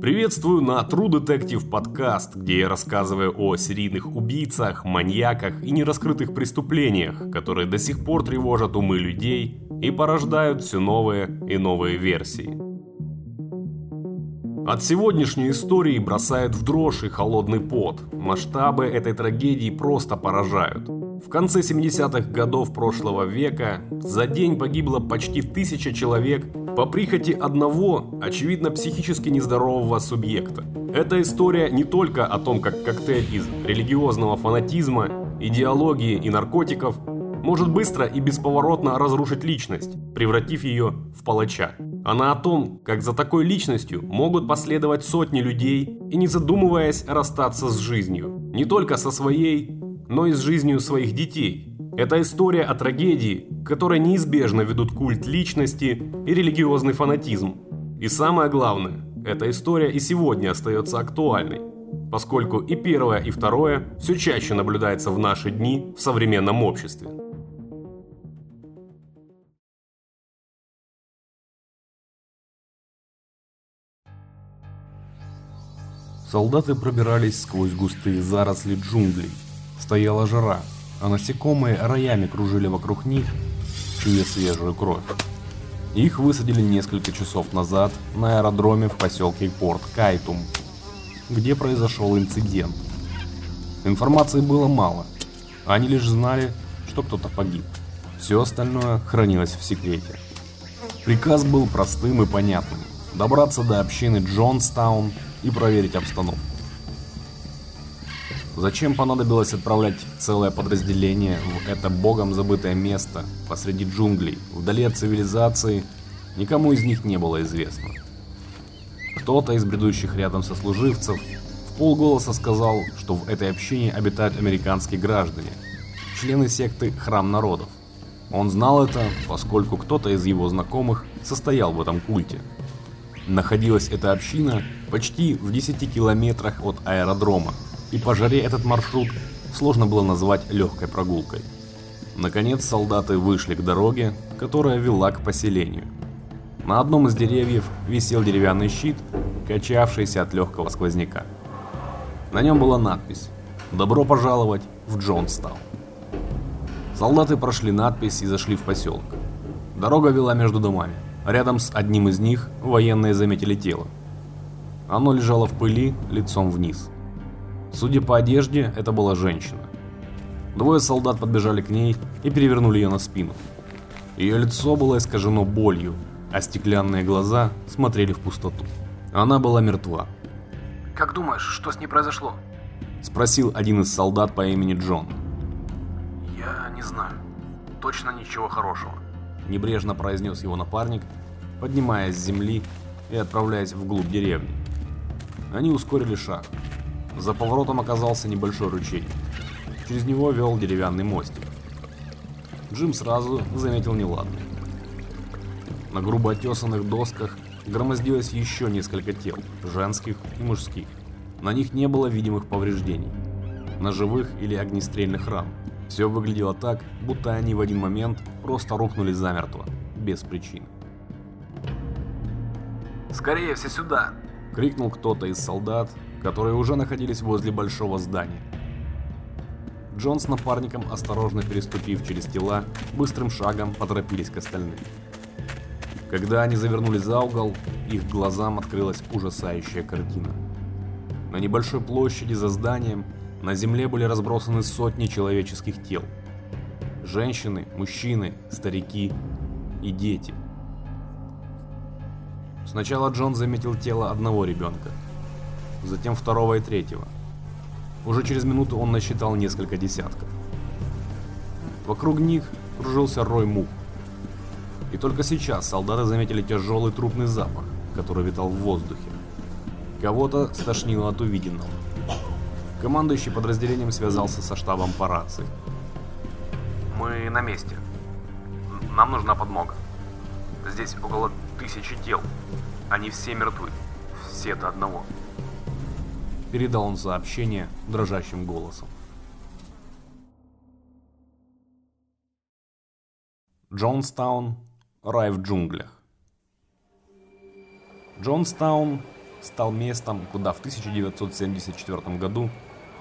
Приветствую на True Detective подкаст, где я рассказываю о серийных убийцах, маньяках и нераскрытых преступлениях, которые до сих пор тревожат умы людей и порождают все новые и новые версии. От сегодняшней истории бросает в дрожь и холодный пот. Масштабы этой трагедии просто поражают. В конце 70-х годов прошлого века за день погибло почти тысяча человек по прихоти одного, очевидно психически нездорового субъекта. Эта история не только о том, как коктейль из религиозного фанатизма, идеологии и наркотиков может быстро и бесповоротно разрушить личность, превратив ее в палача. Она о том, как за такой личностью могут последовать сотни людей и не задумываясь расстаться с жизнью. Не только со своей, но и с жизнью своих детей. Это история о трагедии, которой неизбежно ведут культ личности и религиозный фанатизм. И самое главное, эта история и сегодня остается актуальной, поскольку и первое, и второе все чаще наблюдается в наши дни в современном обществе. Солдаты пробирались сквозь густые заросли джунглей, Стояла жара, а насекомые роями кружили вокруг них, чуя свежую кровь. Их высадили несколько часов назад на аэродроме в поселке Порт Кайтум, где произошел инцидент. Информации было мало, они лишь знали, что кто-то погиб. Все остальное хранилось в секрете. Приказ был простым и понятным – добраться до общины Джонстаун и проверить обстановку. Зачем понадобилось отправлять целое подразделение в это богом забытое место посреди джунглей, вдали от цивилизации, никому из них не было известно. Кто-то из бредущих рядом сослуживцев в полголоса сказал, что в этой общине обитают американские граждане, члены секты Храм Народов. Он знал это, поскольку кто-то из его знакомых состоял в этом культе. Находилась эта община почти в 10 километрах от аэродрома, и по жаре этот маршрут сложно было назвать легкой прогулкой. Наконец солдаты вышли к дороге, которая вела к поселению. На одном из деревьев висел деревянный щит, качавшийся от легкого сквозняка. На нем была надпись «Добро пожаловать в Джонстаун». Солдаты прошли надпись и зашли в поселок. Дорога вела между домами. Рядом с одним из них военные заметили тело. Оно лежало в пыли, лицом вниз. Судя по одежде, это была женщина. Двое солдат подбежали к ней и перевернули ее на спину. Ее лицо было искажено болью, а стеклянные глаза смотрели в пустоту. Она была мертва. «Как думаешь, что с ней произошло?» Спросил один из солдат по имени Джон. «Я не знаю. Точно ничего хорошего», небрежно произнес его напарник, поднимаясь с земли и отправляясь вглубь деревни. Они ускорили шаг. За поворотом оказался небольшой ручей. Через него вел деревянный мостик. Джим сразу заметил неладное. На грубо отесанных досках громоздилось еще несколько тел, женских и мужских. На них не было видимых повреждений, ножевых или огнестрельных ран. Все выглядело так, будто они в один момент просто рухнули замертво, без причины. «Скорее все сюда!» — крикнул кто-то из солдат, которые уже находились возле большого здания. Джон с напарником, осторожно переступив через тела, быстрым шагом поторопились к остальным. Когда они завернули за угол, их глазам открылась ужасающая картина. На небольшой площади за зданием на земле были разбросаны сотни человеческих тел. Женщины, мужчины, старики и дети. Сначала Джон заметил тело одного ребенка, затем второго и третьего. Уже через минуту он насчитал несколько десятков. Вокруг них кружился рой мух. И только сейчас солдаты заметили тяжелый трупный запах, который витал в воздухе. Кого-то стошнило от увиденного. Командующий подразделением связался со штабом по рации. «Мы на месте. Нам нужна подмога. Здесь около тысячи тел. Они все мертвы. Все до одного» передал он сообщение дрожащим голосом. Джонстаун, рай в джунглях. Джонстаун стал местом, куда в 1974 году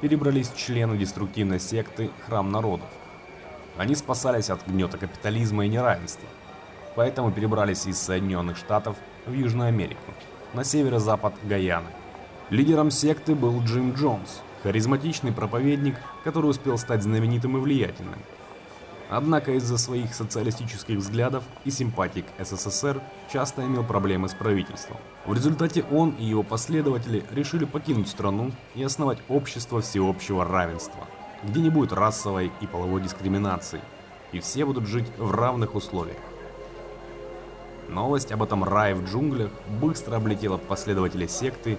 перебрались члены деструктивной секты Храм Народов. Они спасались от гнета капитализма и неравенства, поэтому перебрались из Соединенных Штатов в Южную Америку, на северо-запад Гаяны. Лидером секты был Джим Джонс, харизматичный проповедник, который успел стать знаменитым и влиятельным. Однако из-за своих социалистических взглядов и симпатий к СССР часто имел проблемы с правительством. В результате он и его последователи решили покинуть страну и основать общество всеобщего равенства, где не будет расовой и половой дискриминации, и все будут жить в равных условиях. Новость об этом рае в джунглях быстро облетела последователей секты,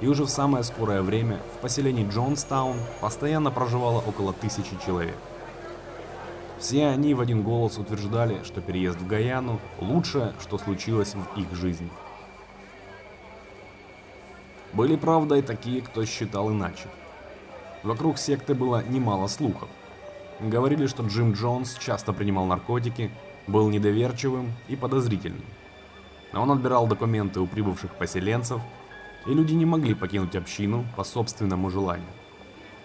и уже в самое скорое время в поселении Джонстаун постоянно проживало около тысячи человек. Все они в один голос утверждали, что переезд в Гаяну – лучшее, что случилось в их жизни. Были, правда, и такие, кто считал иначе. Вокруг секты было немало слухов. Говорили, что Джим Джонс часто принимал наркотики, был недоверчивым и подозрительным. Он отбирал документы у прибывших поселенцев, и люди не могли покинуть общину по собственному желанию.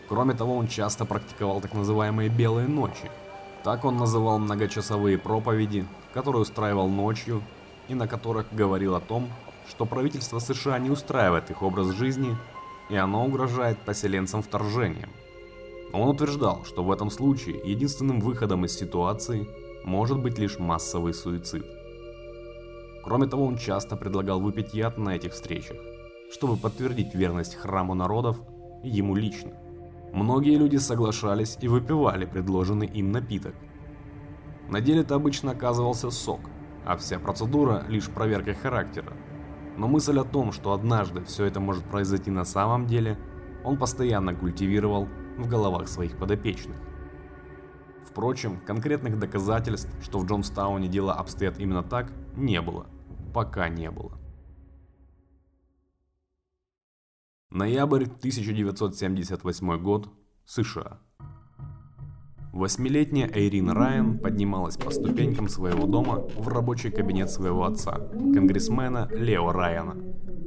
Кроме того, он часто практиковал так называемые «белые ночи», так он называл многочасовые проповеди, которые устраивал ночью и на которых говорил о том, что правительство США не устраивает их образ жизни и оно угрожает поселенцам вторжением. Он утверждал, что в этом случае единственным выходом из ситуации может быть лишь массовый суицид. Кроме того, он часто предлагал выпить яд на этих встречах, чтобы подтвердить верность храму народов ему лично. Многие люди соглашались и выпивали предложенный им напиток. На деле это обычно оказывался сок, а вся процедура лишь проверка характера. Но мысль о том, что однажды все это может произойти на самом деле, он постоянно культивировал в головах своих подопечных. Впрочем, конкретных доказательств, что в Джонстауне дела обстоят именно так, не было. Пока не было. Ноябрь 1978 год, США. Восьмилетняя Эйрин Райан поднималась по ступенькам своего дома в рабочий кабинет своего отца, конгрессмена Лео Райана.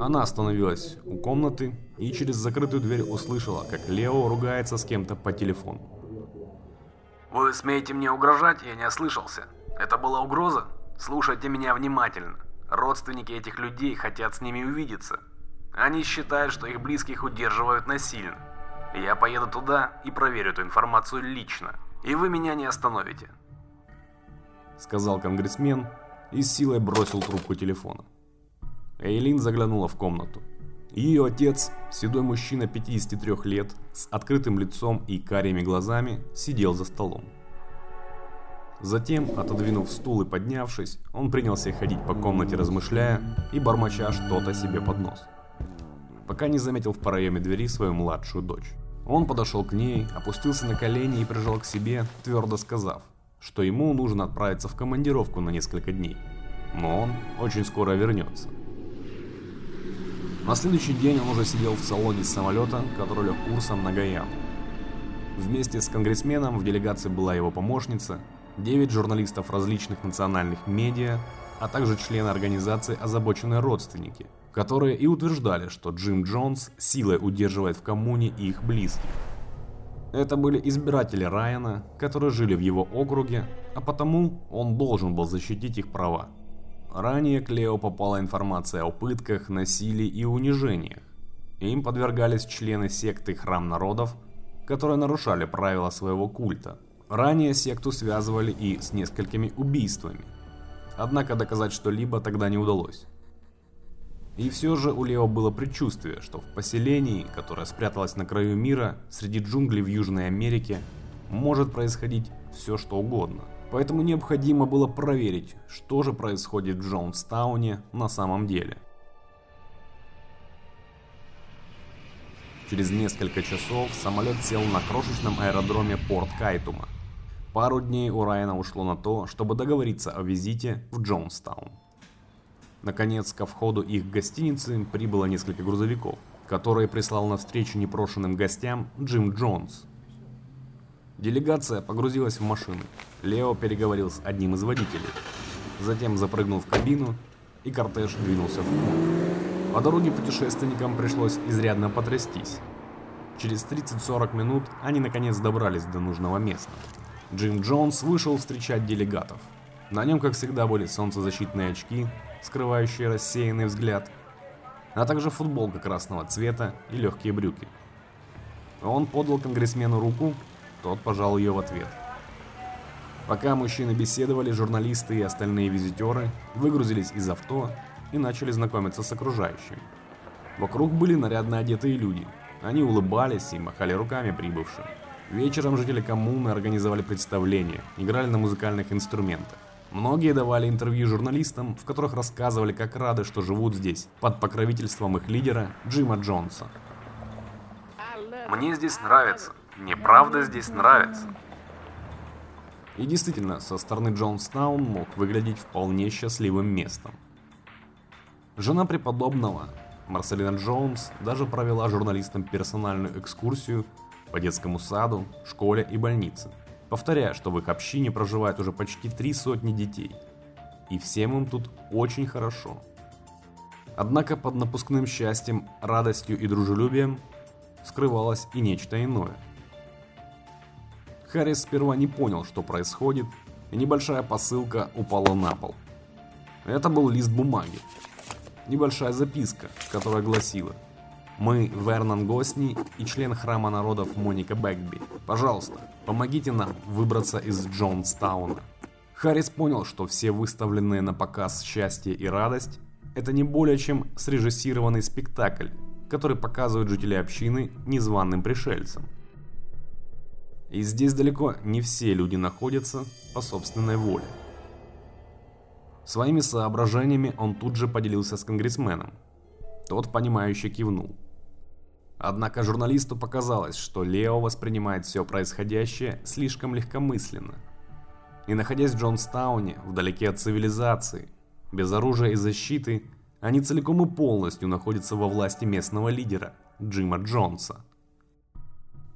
Она остановилась у комнаты и через закрытую дверь услышала, как Лео ругается с кем-то по телефону. «Вы смеете мне угрожать? Я не ослышался. Это была угроза? Слушайте меня внимательно. Родственники этих людей хотят с ними увидеться. Они считают, что их близких удерживают насильно. Я поеду туда и проверю эту информацию лично. И вы меня не остановите. Сказал конгрессмен и с силой бросил трубку телефона. Эйлин заглянула в комнату. Ее отец, седой мужчина 53 лет, с открытым лицом и карими глазами, сидел за столом. Затем, отодвинув стул и поднявшись, он принялся ходить по комнате, размышляя и бормоча что-то себе под нос пока не заметил в проеме двери свою младшую дочь. Он подошел к ней, опустился на колени и прижал к себе, твердо сказав, что ему нужно отправиться в командировку на несколько дней. Но он очень скоро вернется. На следующий день он уже сидел в салоне самолета, который лег курсом на Гаяну. Вместе с конгрессменом в делегации была его помощница, 9 журналистов различных национальных медиа, а также члены организации «Озабоченные родственники», которые и утверждали, что Джим Джонс силой удерживает в коммуне их близких. Это были избиратели Райана, которые жили в его округе, а потому он должен был защитить их права. Ранее к Лео попала информация о пытках, насилии и унижениях. Им подвергались члены секты Храм Народов, которые нарушали правила своего культа. Ранее секту связывали и с несколькими убийствами. Однако доказать что-либо тогда не удалось. И все же у Лео было предчувствие, что в поселении, которое спряталось на краю мира, среди джунглей в Южной Америке, может происходить все что угодно. Поэтому необходимо было проверить, что же происходит в Джонстауне на самом деле. Через несколько часов самолет сел на крошечном аэродроме Порт Кайтума. Пару дней у Райана ушло на то, чтобы договориться о визите в Джонстаун. Наконец, ко входу их гостиницы прибыло несколько грузовиков, которые прислал на встречу непрошенным гостям Джим Джонс. Делегация погрузилась в машину. Лео переговорил с одним из водителей. Затем запрыгнул в кабину, и кортеж двинулся в путь. По дороге путешественникам пришлось изрядно потрястись. Через 30-40 минут они наконец добрались до нужного места. Джим Джонс вышел встречать делегатов. На нем, как всегда, были солнцезащитные очки, скрывающие рассеянный взгляд, а также футболка красного цвета и легкие брюки. Он подал конгрессмену руку, тот пожал ее в ответ. Пока мужчины беседовали, журналисты и остальные визитеры выгрузились из авто и начали знакомиться с окружающими. Вокруг были нарядно одетые люди. Они улыбались и махали руками прибывшим. Вечером жители коммуны организовали представление, играли на музыкальных инструментах. Многие давали интервью журналистам, в которых рассказывали, как рады, что живут здесь, под покровительством их лидера Джима Джонса. Мне здесь нравится. Мне правда здесь нравится. И действительно, со стороны Джонстаун мог выглядеть вполне счастливым местом. Жена преподобного, Марселина Джонс, даже провела журналистам персональную экскурсию по детскому саду, школе и больнице, повторяя, что в их общине проживает уже почти три сотни детей. И всем им тут очень хорошо. Однако под напускным счастьем, радостью и дружелюбием скрывалось и нечто иное. Харрис сперва не понял, что происходит, и небольшая посылка упала на пол. Это был лист бумаги, небольшая записка, которая гласила «Мы, Вернон Госни и член Храма Народов Моника Бэкби. Пожалуйста, помогите нам выбраться из Джонстауна». Харрис понял, что все выставленные на показ счастье и радость – это не более чем срежиссированный спектакль, который показывают жители общины незваным пришельцам. И здесь далеко не все люди находятся по собственной воле. Своими соображениями он тут же поделился с конгрессменом. Тот, понимающе кивнул. Однако журналисту показалось, что Лео воспринимает все происходящее слишком легкомысленно. И находясь в Джонстауне, вдалеке от цивилизации, без оружия и защиты, они целиком и полностью находятся во власти местного лидера, Джима Джонса.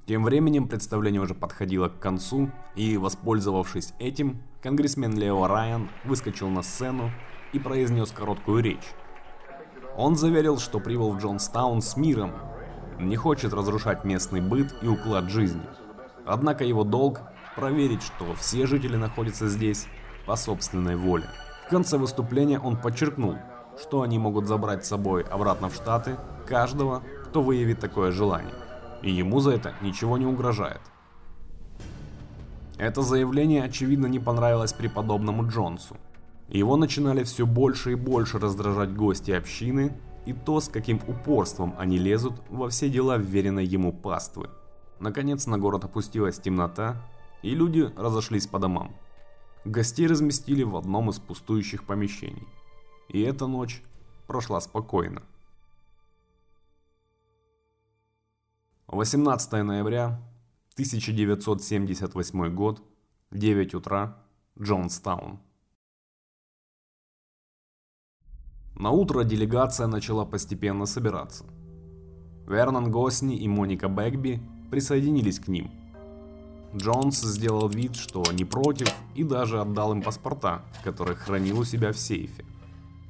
Тем временем представление уже подходило к концу, и, воспользовавшись этим, конгрессмен Лео Райан выскочил на сцену и произнес короткую речь. Он заверил, что прибыл в Джонстаун с миром, не хочет разрушать местный быт и уклад жизни. Однако его долг – проверить, что все жители находятся здесь по собственной воле. В конце выступления он подчеркнул, что они могут забрать с собой обратно в Штаты каждого, кто выявит такое желание и ему за это ничего не угрожает. Это заявление очевидно не понравилось преподобному Джонсу. Его начинали все больше и больше раздражать гости общины и то, с каким упорством они лезут во все дела вверенной ему паствы. Наконец на город опустилась темнота, и люди разошлись по домам. Гостей разместили в одном из пустующих помещений. И эта ночь прошла спокойно. 18 ноября 1978 год, 9 утра, Джонстаун. На утро делегация начала постепенно собираться. Вернон Госни и Моника Бэгби присоединились к ним. Джонс сделал вид, что не против, и даже отдал им паспорта, которые хранил у себя в сейфе.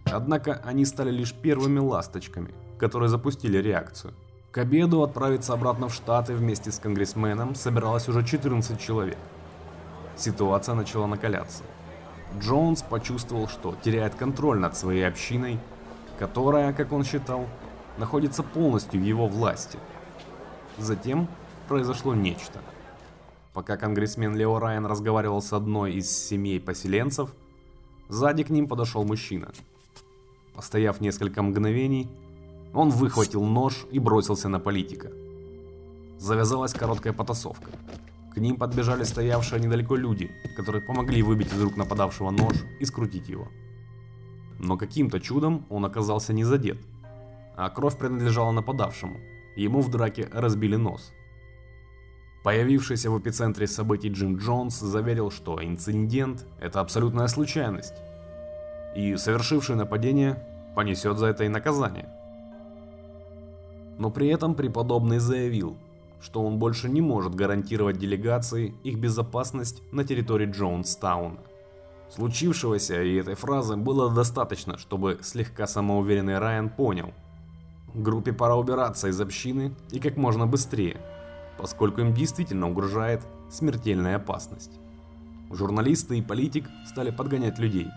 Однако они стали лишь первыми ласточками, которые запустили реакцию – к обеду отправиться обратно в Штаты вместе с конгрессменом собиралось уже 14 человек. Ситуация начала накаляться. Джонс почувствовал, что теряет контроль над своей общиной, которая, как он считал, находится полностью в его власти. Затем произошло нечто. Пока конгрессмен Лео Райан разговаривал с одной из семей поселенцев, сзади к ним подошел мужчина. Постояв несколько мгновений, он выхватил нож и бросился на политика. Завязалась короткая потасовка. К ним подбежали стоявшие недалеко люди, которые помогли выбить из рук нападавшего нож и скрутить его. Но каким-то чудом он оказался не задет, а кровь принадлежала нападавшему, ему в драке разбили нос. Появившийся в эпицентре событий Джим Джонс заверил, что инцидент – это абсолютная случайность, и совершивший нападение понесет за это и наказание – но при этом преподобный заявил, что он больше не может гарантировать делегации их безопасность на территории Джонстауна. Случившегося и этой фразы было достаточно, чтобы слегка самоуверенный Райан понял, Группе пора убираться из общины и как можно быстрее, поскольку им действительно угрожает смертельная опасность. Журналисты и политик стали подгонять людей.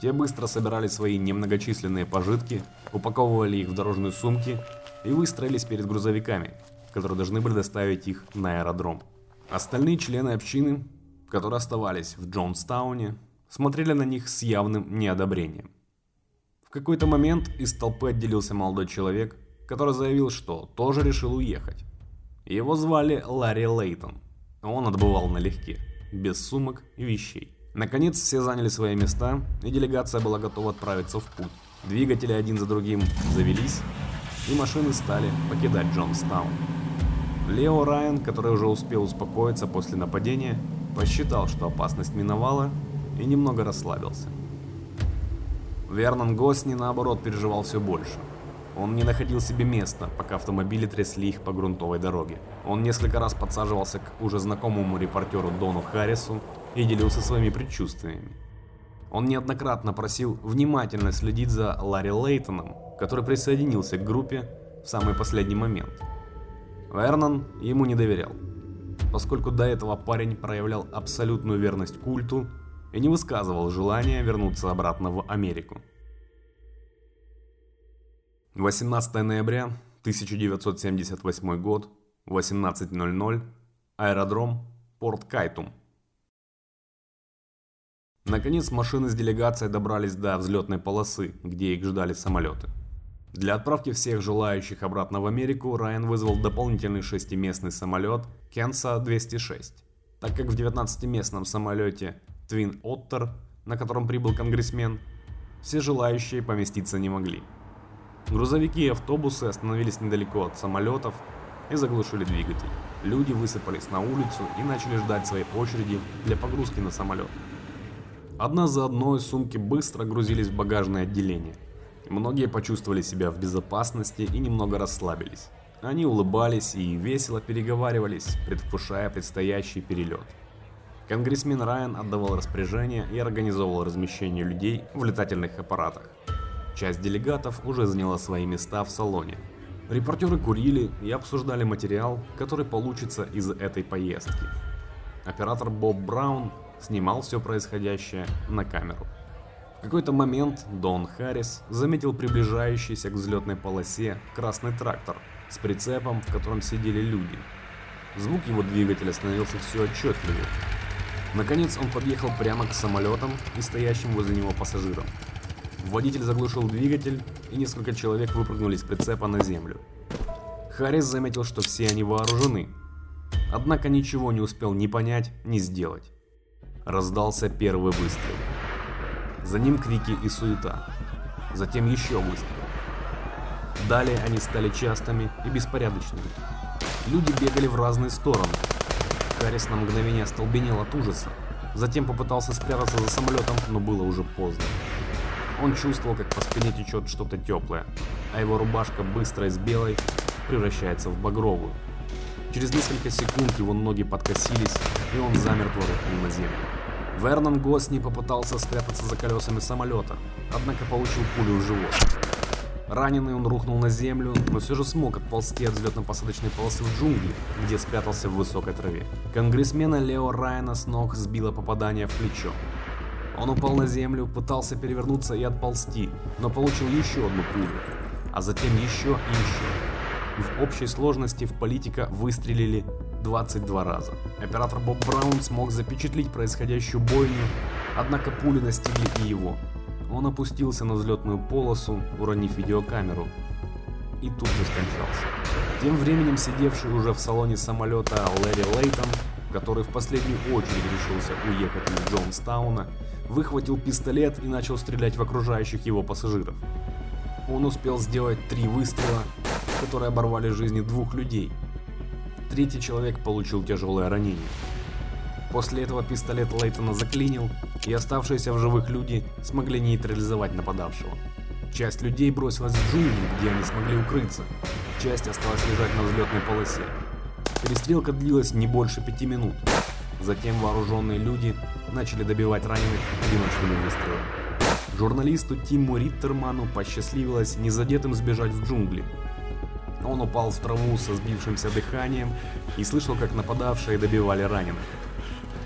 Те быстро собирали свои немногочисленные пожитки, упаковывали их в дорожные сумки и выстроились перед грузовиками, которые должны были доставить их на аэродром. Остальные члены общины, которые оставались в Джонстауне, смотрели на них с явным неодобрением. В какой-то момент из толпы отделился молодой человек, который заявил, что тоже решил уехать. Его звали Ларри Лейтон. Он отбывал налегке, без сумок и вещей. Наконец все заняли свои места, и делегация была готова отправиться в путь. Двигатели один за другим завелись, и машины стали покидать Джонстаун. Лео Райан, который уже успел успокоиться после нападения, посчитал, что опасность миновала и немного расслабился. Вернон Госни, наоборот, переживал все больше. Он не находил себе места, пока автомобили трясли их по грунтовой дороге. Он несколько раз подсаживался к уже знакомому репортеру Дону Харрису и делился своими предчувствиями. Он неоднократно просил внимательно следить за Ларри Лейтоном, который присоединился к группе в самый последний момент. Вернон ему не доверял, поскольку до этого парень проявлял абсолютную верность культу и не высказывал желания вернуться обратно в Америку. 18 ноября 1978 год, 18.00, аэродром Порт Кайтум. Наконец машины с делегацией добрались до взлетной полосы, где их ждали самолеты. Для отправки всех желающих обратно в Америку Райан вызвал дополнительный шестиместный самолет Кенса 206, так как в 19-местном самолете Twin Otter, на котором прибыл конгрессмен, все желающие поместиться не могли. Грузовики и автобусы остановились недалеко от самолетов и заглушили двигатель. Люди высыпались на улицу и начали ждать своей очереди для погрузки на самолет. Одна за одной сумки быстро грузились в багажное отделение. Многие почувствовали себя в безопасности и немного расслабились. Они улыбались и весело переговаривались, предвкушая предстоящий перелет. Конгрессмен Райан отдавал распоряжения и организовывал размещение людей в летательных аппаратах. Часть делегатов уже заняла свои места в салоне. Репортеры курили и обсуждали материал, который получится из этой поездки. Оператор Боб Браун снимал все происходящее на камеру. В какой-то момент Дон Харрис заметил приближающийся к взлетной полосе красный трактор с прицепом, в котором сидели люди. Звук его двигателя становился все отчетливее, Наконец он подъехал прямо к самолетам и стоящим возле него пассажирам. Водитель заглушил двигатель, и несколько человек выпрыгнули с прицепа на землю. Харрис заметил, что все они вооружены, однако ничего не успел ни понять, ни сделать. Раздался первый выстрел. За ним крики и суета. Затем еще выстрел. Далее они стали частыми и беспорядочными. Люди бегали в разные стороны, Харрис на мгновение остолбенел от ужаса. Затем попытался спрятаться за самолетом, но было уже поздно. Он чувствовал, как по спине течет что-то теплое, а его рубашка быстро из белой превращается в багровую. Через несколько секунд его ноги подкосились, и он замертво рухнул на землю. Вернон Госни попытался спрятаться за колесами самолета, однако получил пулю в живот. Раненый он рухнул на землю, но все же смог отползти от взлетно-посадочной полосы в джунгли, где спрятался в высокой траве. Конгрессмена Лео Райана с ног сбило попадание в плечо. Он упал на землю, пытался перевернуться и отползти, но получил еще одну пулю, а затем еще и еще. В общей сложности в политика выстрелили 22 раза. Оператор Боб Браун смог запечатлеть происходящую бойню, однако пули настигли и его. Он опустился на взлетную полосу, уронив видеокамеру, и тут же скончался. Тем временем сидевший уже в салоне самолета Лэри Лейтон, который в последнюю очередь решился уехать из Джонстауна, выхватил пистолет и начал стрелять в окружающих его пассажиров. Он успел сделать три выстрела, которые оборвали жизни двух людей. Третий человек получил тяжелое ранение. После этого пистолет Лейтона заклинил, и оставшиеся в живых люди смогли нейтрализовать нападавшего. Часть людей бросилась в джунгли, где они смогли укрыться. Часть осталась лежать на взлетной полосе. Перестрелка длилась не больше пяти минут. Затем вооруженные люди начали добивать раненых одиночными выстрелами. Журналисту Тиму Риттерману посчастливилось незадетым сбежать в джунгли. Он упал в траву со сбившимся дыханием и слышал, как нападавшие добивали раненых.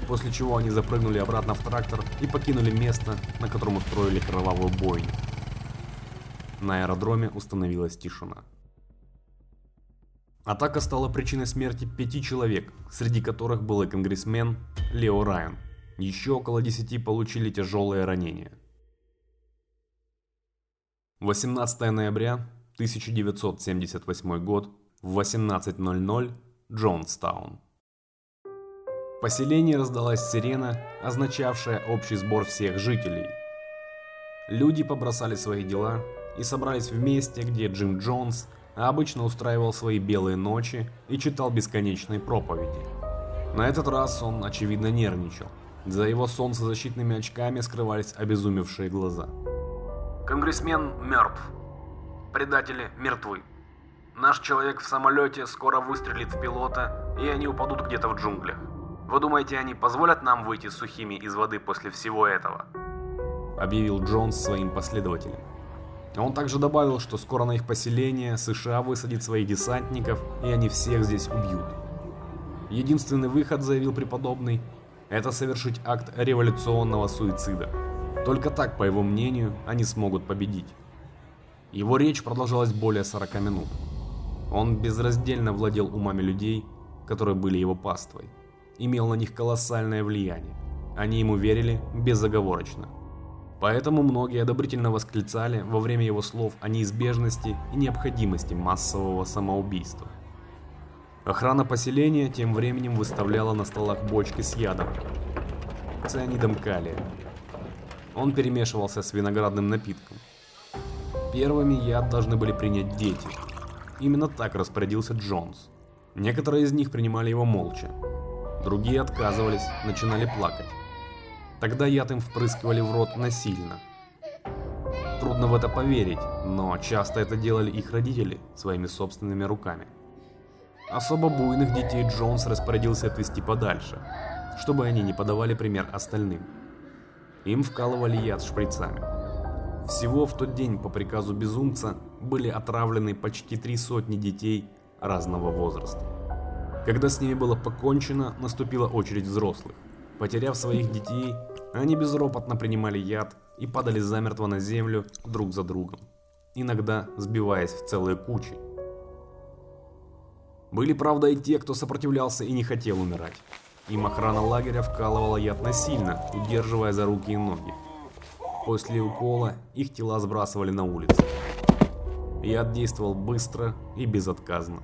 После чего они запрыгнули обратно в трактор и покинули место, на котором устроили кровавую бойню. На аэродроме установилась тишина. Атака стала причиной смерти пяти человек, среди которых был и конгрессмен Лео Райан. Еще около десяти получили тяжелые ранения. 18 ноября 1978 год в 18.00 Джонстаун. В поселении раздалась сирена, означавшая общий сбор всех жителей. Люди побросали свои дела и собрались в месте, где Джим Джонс обычно устраивал свои белые ночи и читал бесконечные проповеди. На этот раз он, очевидно, нервничал. За его солнцезащитными очками скрывались обезумевшие глаза. Конгрессмен мертв. Предатели мертвы. Наш человек в самолете скоро выстрелит в пилота, и они упадут где-то в джунглях. Вы думаете, они позволят нам выйти сухими из воды после всего этого? Объявил Джонс своим последователям. Он также добавил, что скоро на их поселение США высадит своих десантников, и они всех здесь убьют. Единственный выход, заявил преподобный, это совершить акт революционного суицида. Только так, по его мнению, они смогут победить. Его речь продолжалась более 40 минут. Он безраздельно владел умами людей, которые были его паствой, имел на них колоссальное влияние. Они ему верили безоговорочно. Поэтому многие одобрительно восклицали во время его слов о неизбежности и необходимости массового самоубийства. Охрана поселения тем временем выставляла на столах бочки с ядом, цианидом калия. Он перемешивался с виноградным напитком. Первыми яд должны были принять дети. Именно так распорядился Джонс. Некоторые из них принимали его молча. Другие отказывались, начинали плакать. Тогда яд им впрыскивали в рот насильно. Трудно в это поверить, но часто это делали их родители своими собственными руками. Особо буйных детей Джонс распорядился отвести подальше, чтобы они не подавали пример остальным. Им вкалывали яд шприцами. Всего в тот день по приказу безумца были отравлены почти три сотни детей разного возраста. Когда с ними было покончено, наступила очередь взрослых. Потеряв своих детей, они безропотно принимали яд и падали замертво на землю друг за другом, иногда сбиваясь в целые кучи. Были, правда, и те, кто сопротивлялся и не хотел умирать. Им охрана лагеря вкалывала яд насильно, удерживая за руки и ноги. После укола их тела сбрасывали на улицу. Яд действовал быстро и безотказно.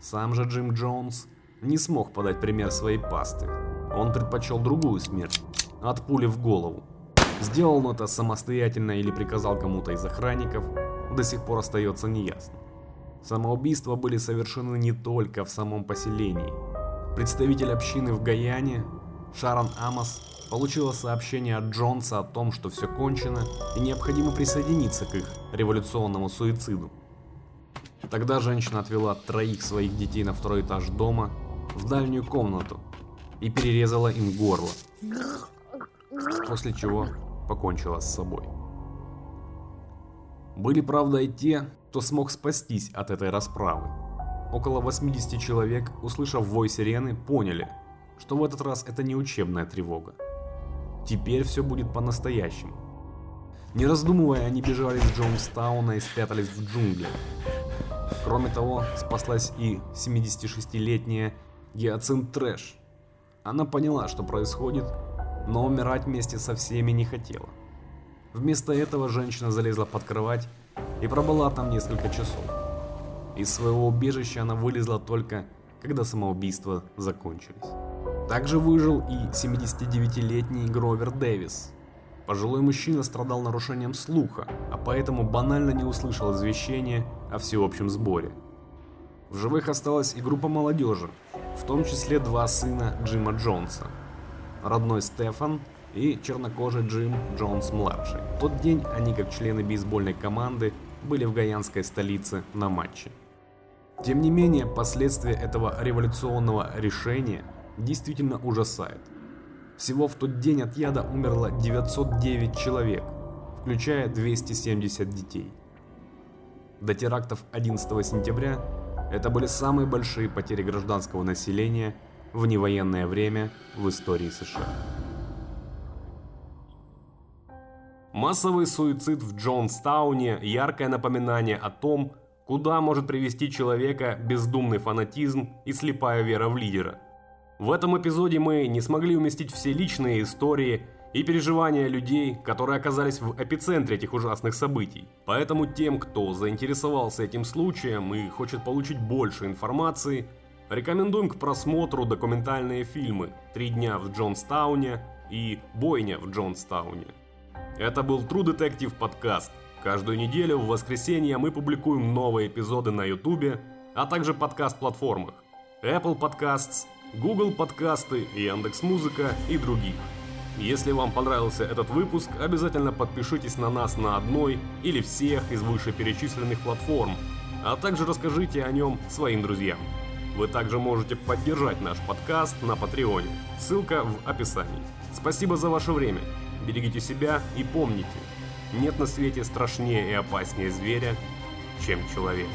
Сам же Джим Джонс не смог подать пример своей пасты. Он предпочел другую смерть, от пули в голову. Сделал он это самостоятельно или приказал кому-то из охранников, до сих пор остается неясно. Самоубийства были совершены не только в самом поселении. Представитель общины в Гаяне, Шарон Амос, получила сообщение от Джонса о том, что все кончено и необходимо присоединиться к их революционному суициду. Тогда женщина отвела троих своих детей на второй этаж дома, в дальнюю комнату, и перерезала им горло после чего покончила с собой. Были, правда, и те, кто смог спастись от этой расправы. Около 80 человек, услышав вой сирены, поняли, что в этот раз это не учебная тревога. Теперь все будет по-настоящему. Не раздумывая, они бежали из Джонстауна и спрятались в джунглях. Кроме того, спаслась и 76-летняя Гиацинт Трэш. Она поняла, что происходит, но умирать вместе со всеми не хотела. Вместо этого женщина залезла под кровать и пробыла там несколько часов. Из своего убежища она вылезла только, когда самоубийства закончились. Также выжил и 79-летний Гровер Дэвис. Пожилой мужчина страдал нарушением слуха, а поэтому банально не услышал извещения о всеобщем сборе. В живых осталась и группа молодежи, в том числе два сына Джима Джонса – родной Стефан и чернокожий Джим Джонс-младший. В тот день они, как члены бейсбольной команды, были в гаянской столице на матче. Тем не менее, последствия этого революционного решения действительно ужасают. Всего в тот день от яда умерло 909 человек, включая 270 детей. До терактов 11 сентября это были самые большие потери гражданского населения в невоенное время в истории США. Массовый суицид в Джонстауне – яркое напоминание о том, куда может привести человека бездумный фанатизм и слепая вера в лидера. В этом эпизоде мы не смогли уместить все личные истории и переживания людей, которые оказались в эпицентре этих ужасных событий. Поэтому тем, кто заинтересовался этим случаем и хочет получить больше информации, рекомендуем к просмотру документальные фильмы «Три дня в Джонстауне» и «Бойня в Джонстауне». Это был True Detective подкаст. Каждую неделю в воскресенье мы публикуем новые эпизоды на YouTube, а также подкаст-платформах Apple Podcasts, Google подкасты, Яндекс Музыка и других. Если вам понравился этот выпуск, обязательно подпишитесь на нас на одной или всех из вышеперечисленных платформ, а также расскажите о нем своим друзьям. Вы также можете поддержать наш подкаст на Патреоне. Ссылка в описании. Спасибо за ваше время. Берегите себя и помните, нет на свете страшнее и опаснее зверя, чем человек.